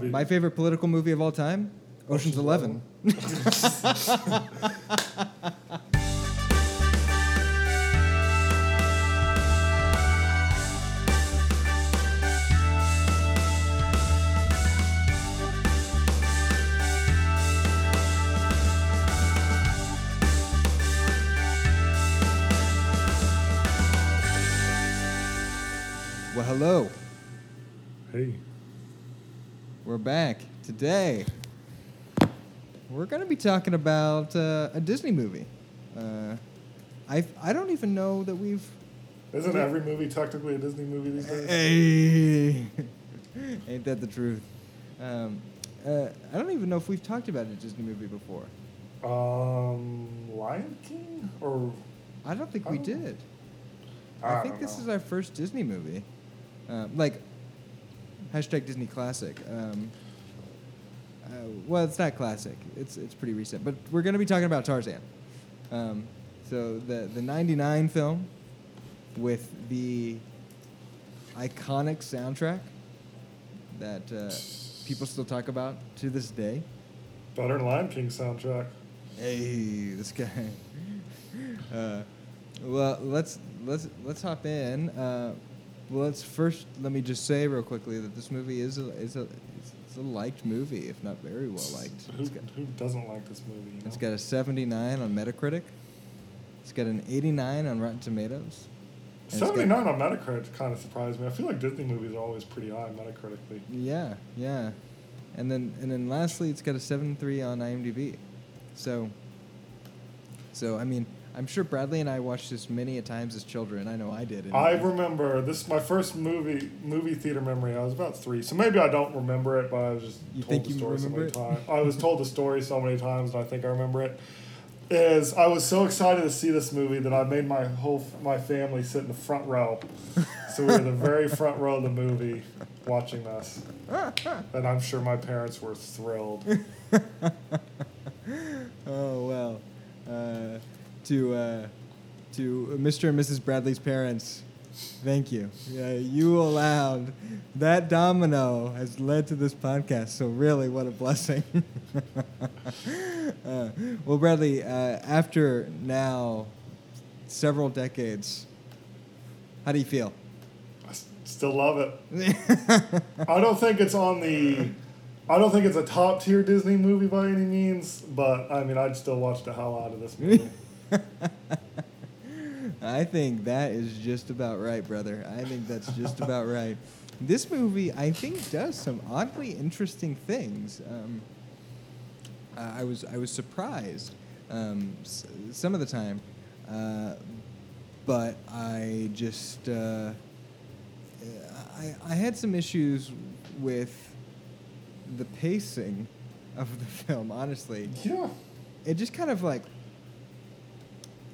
My favorite political movie of all time, Ocean's Eleven. back today. We're going to be talking about uh, a Disney movie. Uh, I I don't even know that we've. isn't every movie technically a Disney movie these days? Hey, ain't that the truth? Um, uh, I don't even know if we've talked about a Disney movie before. Um, Lion King or I don't think I we don't- did. I, I think this know. is our first Disney movie. Uh, like, hashtag Disney Classic. Um, uh, well, it's not classic. It's it's pretty recent. But we're going to be talking about Tarzan. Um, so the the '99 film with the iconic soundtrack that uh, people still talk about to this day. better than Lion King soundtrack. Hey, this guy. Uh, well, let's let's let's hop in. Well, let's first let me just say real quickly that this movie is a is a it's a liked movie, if not very well liked. Who, got, who doesn't like this movie? You know? it's got a 79 on Metacritic. It's got an 89 on Rotten Tomatoes. and it's got- 79 on Metacritic kind of surprised me. I feel like Disney movies are always pretty high Metacritically. Yeah, yeah, and then and then lastly, it's got a 7.3 on IMDb. So. So I mean, I'm sure Bradley and I watched this many a times as children. I know I did. anyway. I remember this is my first movie movie theater memory. I was about three, so maybe I don't remember it, but I was just You told think the you story so many times. I was told the story so many times, and I think I remember it. Is I was so excited to see this movie that I made my whole my family sit in the front row. so we were the very front row of the movie watching this, and I'm sure my parents were thrilled. Oh well, uh, to uh, to Mr. and Mrs. Bradley's parents, thank you. Yeah, you allowed that domino has led to this podcast. So really, what a blessing. uh, well, Bradley, uh, after now several decades, how do you feel? I still love it. I don't think it's on the. I don't think it's a top tier Disney movie by any means, but I mean, I'd still watch the hell out of this movie. I think that is just about right, brother. I think that's just about right. This movie, I think, does some oddly interesting things. Um, I was I was surprised um, s- some of the time, uh, but I just uh, I, I had some issues with the pacing of the film. Honestly, yeah. it just kind of like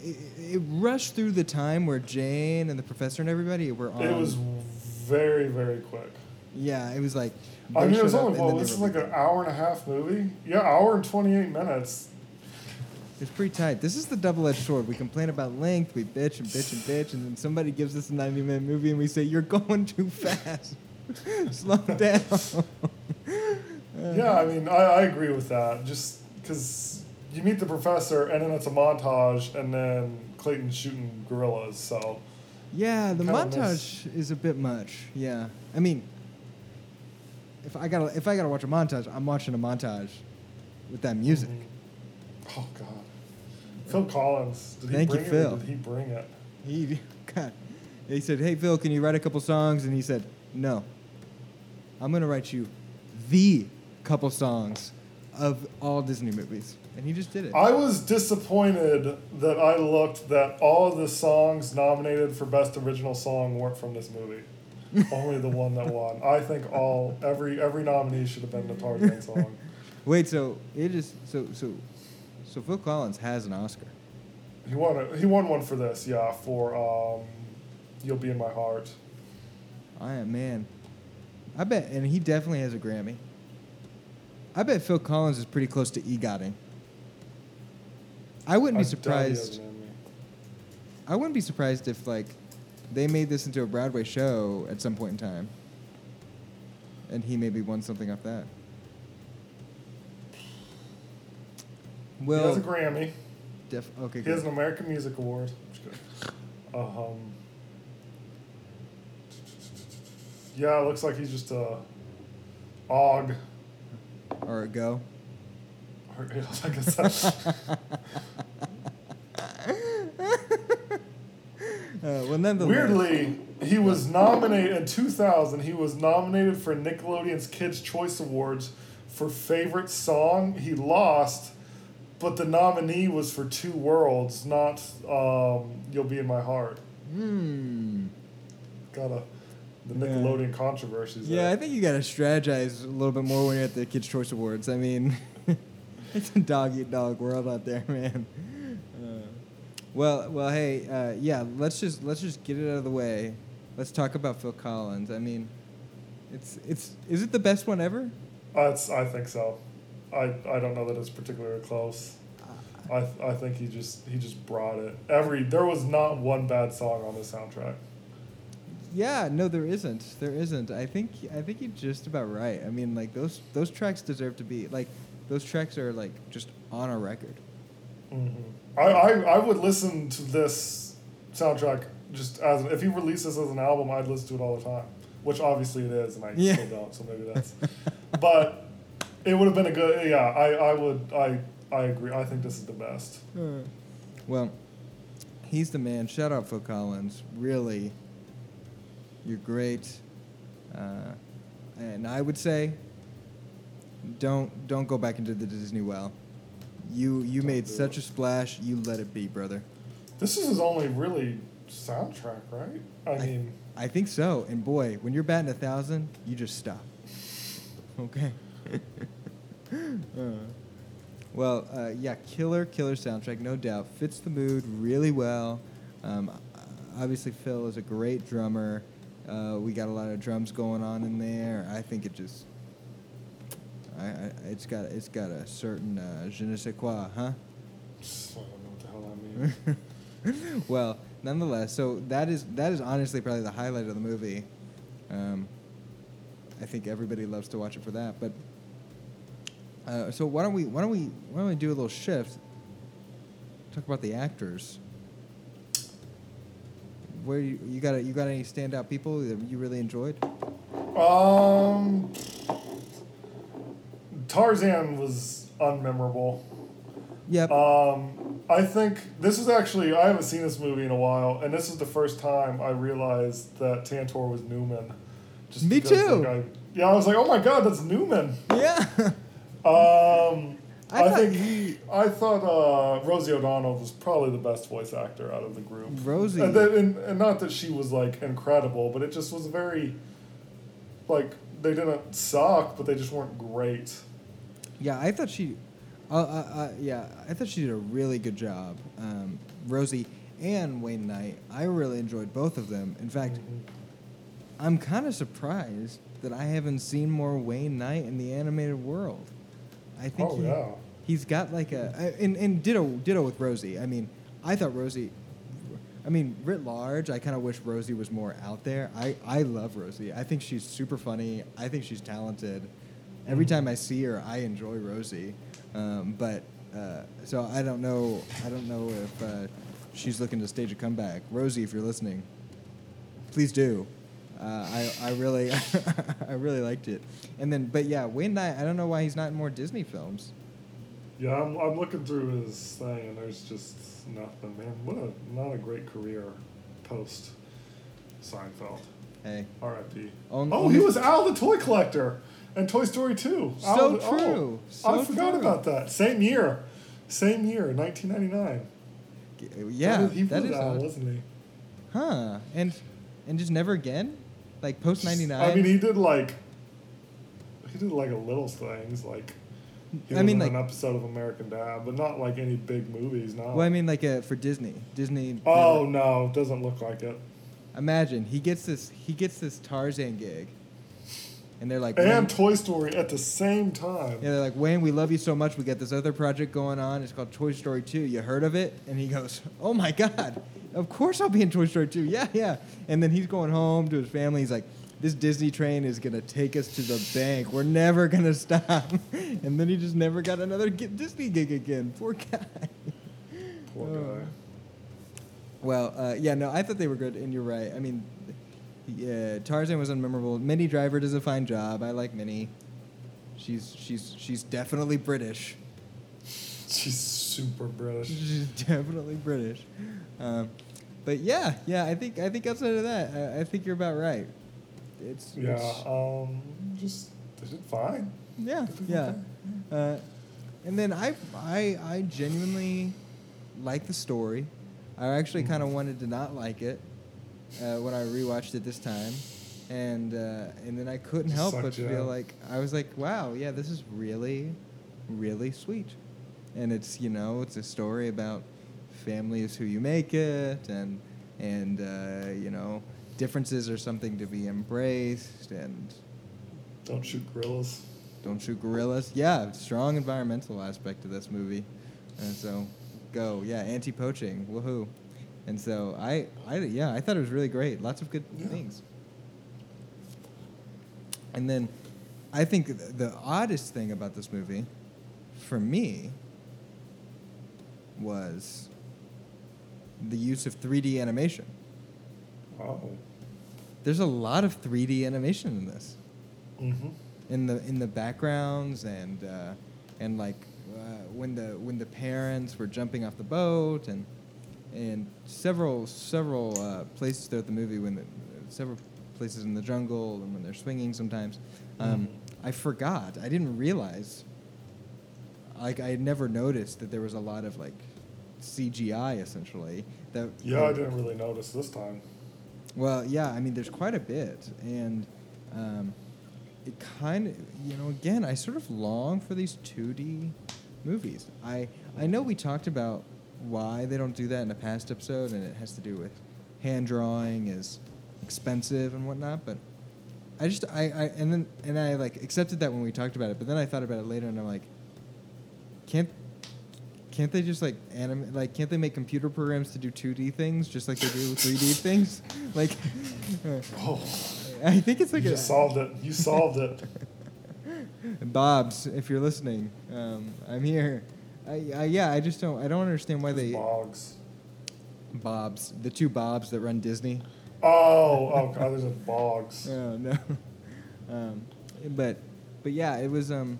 it, it rushed through the time where Jane and the professor and everybody were on. It was very, very quick. yeah, it was like. I mean, it was only, well, this is like an hour and a half movie. Yeah, hour and 28 minutes. It's pretty tight. This is the double-edged sword. We complain about length, we bitch and bitch and bitch, and then somebody gives us a 90-minute movie and we say, "You're going too fast. Slow down." Yeah, I mean, I, I agree with that. Just because you meet the professor and then it's a montage and then Clayton shooting gorillas, so. Yeah, the montage is a bit much. Yeah, I mean, if I gotta if I gotta watch a montage, I'm watching a montage with that music. Mhm. Oh, God. Phil Collins. Did he Thank you, bring it Phil. did he bring it? He, God, he said, "Hey Phil, can you write a couple songs?" And he said, "No, I'm gonna write you the couple songs of all Disney movies." And he just did it. I was disappointed that I looked that all of the songs nominated for Best Original Song weren't from this movie. Only the one that won. I think all every every nominee should have been the Tarzan song. Wait, so it is so so so Phil Collins has an Oscar. He won a, he won one for this, yeah, for um, "You'll Be in My Heart." I am man. I bet, and he definitely has a Grammy. I bet Phil Collins is pretty close to EGOTing. I wouldn't I be he surprised. I wouldn't be surprised if like they made this into a Broadway show at some point in time. and he maybe won something off that. Well, he has a Grammy. def- okay, He has an American Music Award. Which good. Um, yeah, it looks like he's just a og. Or a I guess that- Uh, well, nonetheless, Weirdly, he was nominated in 2000. He was nominated for Nickelodeon's Kids' Choice Awards for favorite song. He lost, but the nominee was for Two Worlds, not um, "You'll Be in My Heart." Hmm. Got the Yeah. Nickelodeon controversies. Yeah, I think you gotta strategize a little bit more when you're at the Kids' Choice Awards. I mean, it's a dog eat dog world out there, man. Uh, well, well, hey, uh, yeah, let's just let's just get it out of the way. Let's talk about Phil Collins. I mean, it's it's is it the best one ever? That's, I think so. I, I don't know that it's particularly close. I, I think he just he just brought it. Every there was not one bad song on the soundtrack. Yeah, no, there isn't. There isn't. I think I think you're just about right. I mean, like those those tracks deserve to be like those tracks are like just on a record. Mm-hmm. I, I I would listen to this soundtrack just as if he released this as an album, I'd listen to it all the time. Which obviously it is, and I Yeah. still don't. So maybe that's. but it would have been a good. Yeah, I I would I I agree. I think this is the best. Well, he's the man. Shout out Phil Collins. Really, you're great. Uh, and I would say, don't don't go back into the Disney well. You you Don't made such it. a splash. You let it be, brother. This is his only really soundtrack, right? I I- mean, I think so. And boy, when you're batting a thousand, you just stop. Okay. Uh, well, uh, yeah, killer, killer soundtrack, no doubt. Fits the mood really well. Um, obviously, Phil is a great drummer. Uh, we got a lot of drums going on in there. I think it just, I, I it's got it's got a certain uh, je ne sais quoi, huh? I don't know what the hell that means. well, nonetheless, so that is that is honestly probably the highlight of the movie. Um, I think everybody loves to watch it for that. But uh, so why don't we why don't we why don't we do a little shift? Talk about the actors. Where you, you got you got any standout people that you really enjoyed? Um, Tarzan was unmemorable. Yep. Um, I think this is actually I haven't seen this movie in a while, and this is the first time I realized that Tantor was Newman. Just Me because, too. like, I, yeah, I was like, oh my god, that's Newman. yeah. Um, I I, thought think he- I thought uh, Rosie O'Donnell was probably the best voice actor out of the group. Rosie. and, then, and, and not that she was like incredible, but it just was very like they didn't suck, but they just weren't great. Yeah, I thought she, uh, uh, uh, yeah, I thought she did a really good job. Um, Rosie and Wayne Knight, I really enjoyed both of them. In fact, I'm kind of surprised that I haven't seen more Wayne Knight in the animated world. I think Oh, he, yeah. He's got like a and, and ditto, ditto with Rosie. I mean, I thought Rosie, I mean, writ large, I kind of wish Rosie was more out there. I, I love Rosie. I think she's super funny. I think she's talented. Every Mhm. time I see her, I enjoy Rosie. Um, but uh, so I don't know. I don't know if uh, she's looking to stage a comeback. Rosie, if you're listening, please do. Uh, I, I really I really liked it. And then, but yeah, Wayne Knight. I don't know why he's not in more Disney films. Yeah, I'm, I'm looking through his thing, and there's just nothing. Man, what a not a great career post Seinfeld. Hey, R.I.P. On- oh, on he was Al the toy collector and Toy Story 2. So Al oh, true. I forgot true. about that. Same year. Same year, 1999. G- yeah, he that was is Al, odd. wasn't he? huh? And and just never again, like post ninety nine. I mean, he did like he did like a little things like. He I mean, like- an episode of American Dad, but not like any big movies. No. Well, I mean, like uh, for Disney, Disney. oh no, doesn't look like it. Imagine he gets this he gets this Tarzan gig, and they're like, And Toy Story at the same time. yeah, they're like, Wayne, we love you so much. We got this other project going on. It's called Toy Story Two. You heard of it? And he goes, Oh my God, of course I'll be in Toy Story Two. Yeah, yeah. And then he's going home to his family. He's like, this Disney train is gonna take us to the bank. We're never gonna stop. and then he just never got another Disney gig again. Poor guy. Poor Oh. guy. Well, uh, yeah, no, I thought they were good, and you're right. I mean, yeah, Tarzan was unmemorable. Minnie Driver does a fine job. I like Minnie. She's she's she's definitely British. She's super British. She's definitely British. Um, but yeah, yeah, I think I think outside of that, I, I think you're about right. It's Yeah. it's- Um. Just they did fine. yeah, They yeah. okay. Uh, and then I I I genuinely like the story. I actually kind of wanted to not like it uh, when I rewatched it this time, and uh, and then I couldn't help sucked but you feel out. like I was like, wow, yeah, this is really, really sweet, and it's you know it's a story about family is who you make it, and and uh, you know differences are something to be embraced, and Don't shoot gorillas. don't shoot gorillas. Yeah, strong environmental aspect to this movie, and so go yeah anti-poaching woohoo, and so I I yeah I thought it was really great. Lots of good Yeah. things. And then I think the oddest thing about this movie, for me, was the use of 3D animation. Oh. There's a lot of 3D animation in this. Mm-hmm. in the in the backgrounds and uh, and like uh, when the when the parents were jumping off the boat and and several several uh, places throughout the movie when the, several places in the jungle and when they're swinging sometimes um, Mhm. I forgot I didn't realize like I had never noticed that there was a lot of like CGI essentially that Yeah, I didn't really notice this time. Well, yeah, I mean, there's quite a bit, and um, it kind of, you know, again, I sort of long for these 2D movies. I I know we talked about why they don't do that in a past episode, and it has to do with hand drawing is expensive and whatnot. But I just I, I and then and I like accepted that when we talked about it, but then I thought about it later, and I'm like, can't can't they just like anim like can't they make computer programs to do 2D things just like they do 3D things? Like Oh, I think it's like you a just solved it. You solved it. Bob's if you're listening. Um, I'm here. I, I yeah, I just don't I don't understand why they Bogs. Bob's the two Bobs that run Disney. Oh, oh God, there's a bogs. Oh no. um, but but yeah, it was um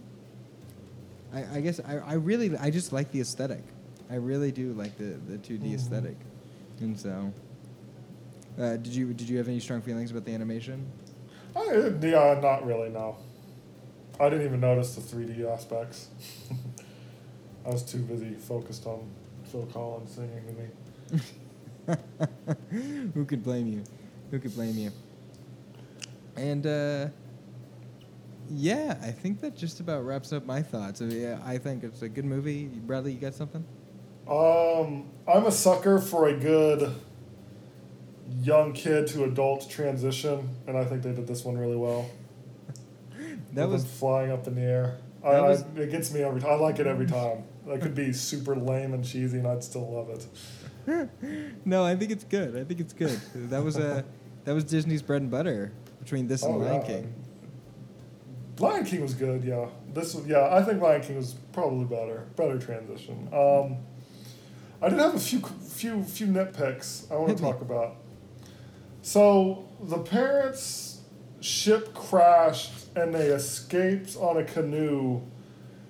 I, I guess I, I really I just like the aesthetic. I really do like the, the 2D Mhm. aesthetic. And so uh, did you did you have any strong feelings about the animation? I, yeah, not really. No, I didn't even notice the 3D aspects. I was too busy focused on Phil Collins singing to me. Who could blame you? Who could blame you? And uh, yeah, I think that just about wraps up my thoughts. I, mean, yeah, I think it's a good movie. Bradley, you got something? Um, I'm a sucker for a good young kid to adult transition, and I think they did this one really well. That With was flying up in the air. I, that I, it gets me every time. I like it every time. That could be super lame and cheesy, and I'd still love it. no. I think it's good. I think it's good. That was a that was Disney's bread and butter between this and Oh, Lion yeah. King. Lion King was good, yeah. This was, yeah, I think Lion King was probably better, better transition. Um, I did have a few, few, few nitpicks I want to talk about. So the parents' ship crashed and they escaped on a canoe,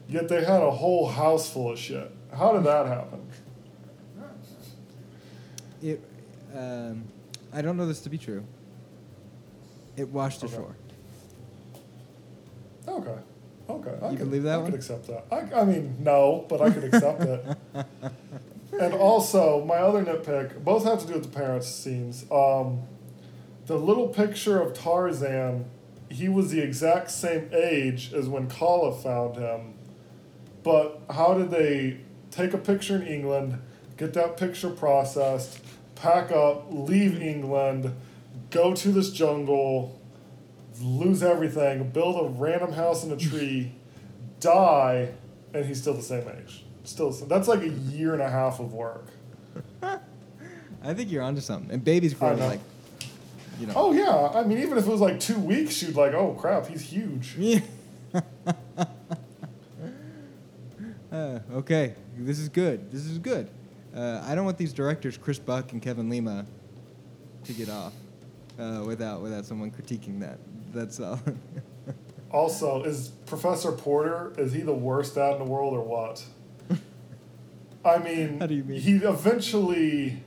yet they had a whole house full of shit. How did that happen? It. Um, I don't know this to be true. It washed Okay. ashore. Okay. Okay. I You could, believe that I one? could accept that. I, I mean, no, but I could accept it. And also, my other nitpick, both have to do with the parents' scenes. Um, the little picture of Tarzan, he was the exact same age as when Kala found him. But how did they take a picture in England, get that picture processed, pack up, leave England, go to this jungle, lose everything, build a random house in a tree, die, and he's still the same age? Still, the same- that's like a year and a half of work. I think you're onto something. And babies grow like you know. Oh yeah, I mean, even if it was like two weeks, you'd like, oh crap, he's huge. Yeah. uh, okay, this is good. This is good. Uh, I don't want these directors, Chris Buck and Kevin Lima, to get off uh, without without someone critiquing that. That's all. Also, is Professor Porter is he the worst dad in the world or what? I mean, How do you mean? he eventually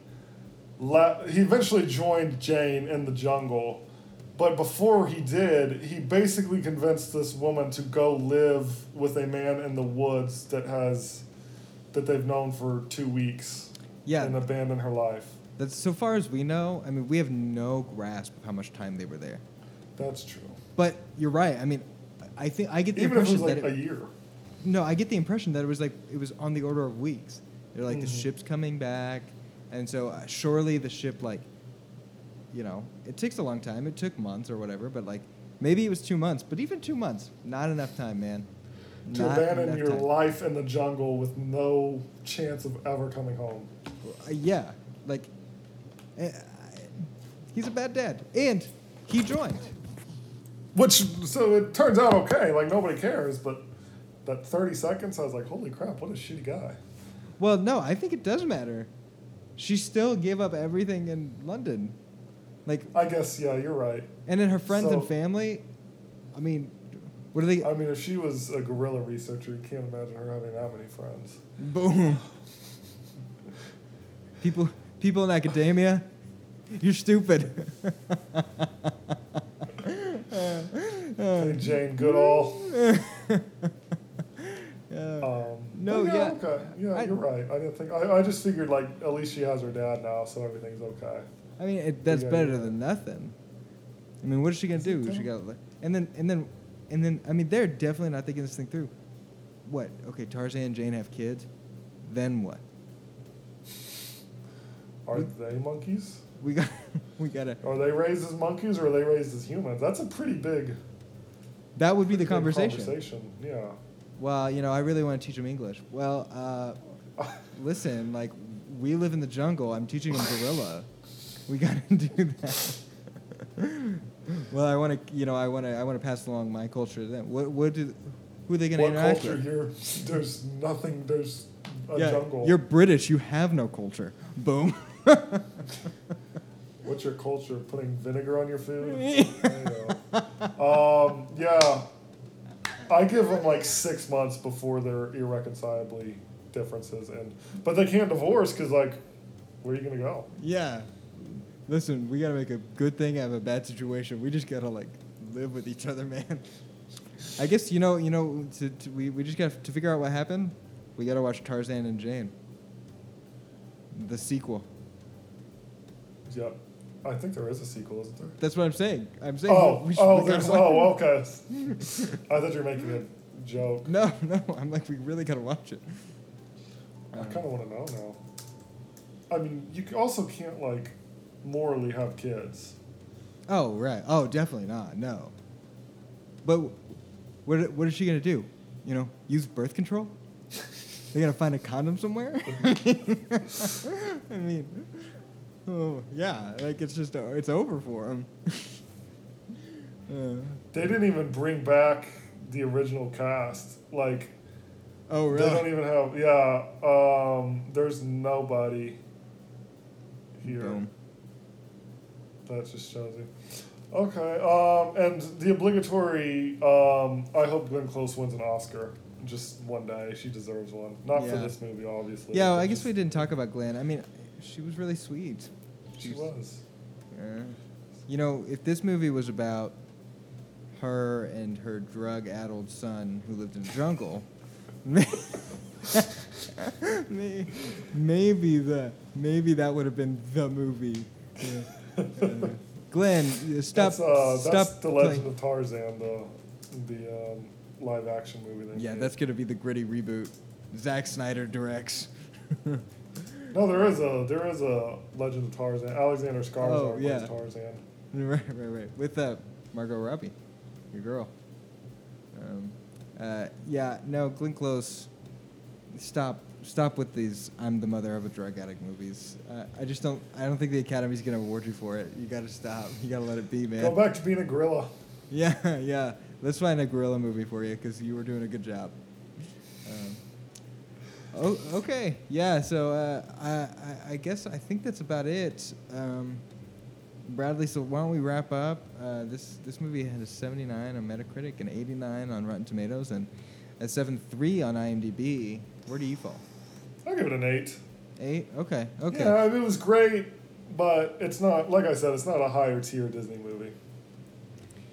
le- he eventually joined Jane in the jungle, but before he did, he basically convinced this woman to go live with a man in the woods that has that they've known for two weeks yeah, and abandon her life. that's so far as we know. I mean, we have no grasp of how much time they were there. That's true. But you're right. I mean, I think I get the Even if it impression was like that a it, year. no, I get the impression that it was like it was on the order of weeks. They're like the Mhm. ship's coming back, and so uh, surely the ship like, you know, it takes a long time. It took months or whatever, but like maybe it was two months. But even two months, not enough time, man. To Not abandon your time. life in the jungle with no chance of ever coming home. Uh, yeah, like, uh, he's a bad dad, and he joined. Which so it turns out okay, like nobody cares, but that thirty seconds I was like, holy crap, what a shitty guy. Well, no, I think it does matter. She still gave up everything in London, like, I guess yeah, you're right. and then her friends and family. I mean, what are they? I mean if she was a gorilla researcher, you can't imagine her having that many friends. Boom. people, people in academia, you're stupid. Hey, Jane Goodall. Um, No, but yeah. Okay. Yeah, I- you're right. I didn't think I, I just figured like at least she has her dad now, so everything's okay. I mean, it, that's Yeah, better yeah. than nothing. I mean, what is she gonna do? She got, like- and then, and then, and then. I mean, they're definitely not thinking this thing through. What? Okay, Tarzan and Jane have kids. Then what? Are they monkeys? We got, we gotta. Are they raised as monkeys or are they raised as humans? That's a pretty big That would be the conversation. conversation. Yeah. Well, you know, I really want to teach them English. Well, uh, listen, like, we live in the jungle. I'm teaching them gorilla. We gotta do that. well, I want to, you know, I want to, I want to pass along my culture to them. What, what do, who are they gonna what interact culture with? here? There's nothing. There's a yeah, jungle. you're British. You have no culture. Boom. What's your culture? of Putting vinegar on your food? There you go. um, yeah. I give them like six months before they're irreconcilably differences, and but they can't divorce because like, where are you gonna go? yeah. Listen, we gotta make a good thing out of a bad situation. We just gotta like live with each other, man. I guess you know, you know, to, to, we we just got to figure out what happened. We gotta watch Tarzan and Jane. The sequel. Yep. I think there is a sequel, isn't there? That's what I'm saying. I'm saying. Oh, we should, oh, there's. Oh, okay. I thought you were making a joke. No, no. I'm like, we really gotta watch it. I Um, kind of want to know now. I mean, you also can't like morally have kids. Oh right. Oh, definitely not. No. But what what is she gonna do? You know, use birth control? They gotta find a condom somewhere? I mean, oh yeah, like it's just uh, it's over for them. uh, They didn't even bring back the original cast. Like oh really? they don't even have. Yeah. Um. There's nobody here. Boom. That just shows you. Okay. Um. And the obligatory. Um. I hope Glenn Close wins an Oscar. Just one day. She deserves one. Not for this movie, obviously. Yeah, well, I guess we didn't talk about Glenn. I mean, she was really sweet. She was. Uh, you know, if this movie was about her and her drug-addled son who lived in the jungle, may- may- maybe the maybe that would have been the movie. Yeah. Uh, Glenn, stop! That's, uh, stop! that's the Legend playing- of Tarzan, the the um, live action movie. Yeah, that's gonna be the gritty reboot. Zack Snyder directs. no. There is a there is a Legend of Tarzan. Alexander Skarsgård Oh, plays yeah. Tarzan. right, right, right. With uh, Margot Robbie, your girl. Um, uh, yeah, no, Glenn Close, stop, stop with these "I'm the mother of a drug addict" movies. Uh, I just don't. I don't think the Academy's gonna award you for it. You gotta stop. You gotta let it be, man. Go back to being a gorilla. Yeah, yeah. Let's find a gorilla movie for you because you were doing a good job. Oh, okay. Yeah. So uh, I, I, I guess I think that's about it. Um, Bradley, so why don't we wrap up? Uh, this this movie had a 79 on Metacritic and 89 on Rotten Tomatoes and a 7.3 on IMDb. Where do you fall? I'll give it an eight. Eight. Okay. Okay. Yeah, I mean, it was great, but it's not like I said. It's not a higher tier Disney movie.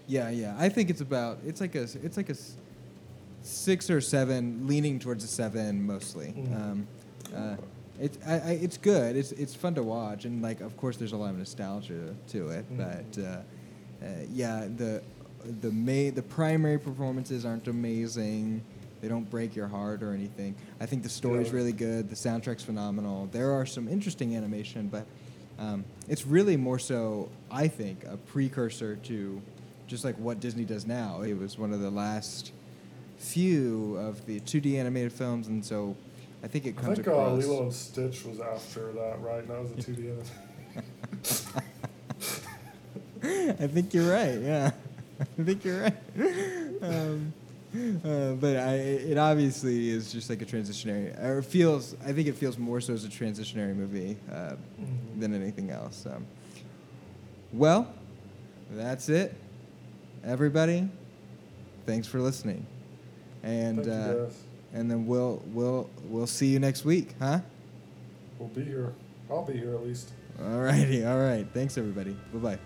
Yeah, yeah. I think it's about it's like a it's like a six or seven, leaning towards a seven mostly. Mhm. Um, uh, it's I, I, it's good. It's it's fun to watch, and like of course there's a lot of nostalgia to it. Mhm. But uh, uh, yeah, the the main the primary performances aren't amazing. They don't break your heart or anything. I think the story's Yeah. really good. The soundtrack's phenomenal. There are some interesting animation, but um, it's really more so, I think, a precursor to just like what Disney does now. It was one of the last few of the 2D animated films, and so I think it comes I think uh, across. Lilo and Stitch was after that, right? And that was a two D. I think you're right. Yeah, I think you're right. Um, uh, but I, it obviously is just like a transitionary, or it feels. I think it feels more so as a transitionary movie uh, Mhm. than anything else. Um, well, that's it, everybody. Thanks for listening, and Thank you, uh, guys. and then we'll we'll we'll see you next week, huh? We'll be here. I'll be here at least. All righty, all right. Thanks, everybody. Bye bye.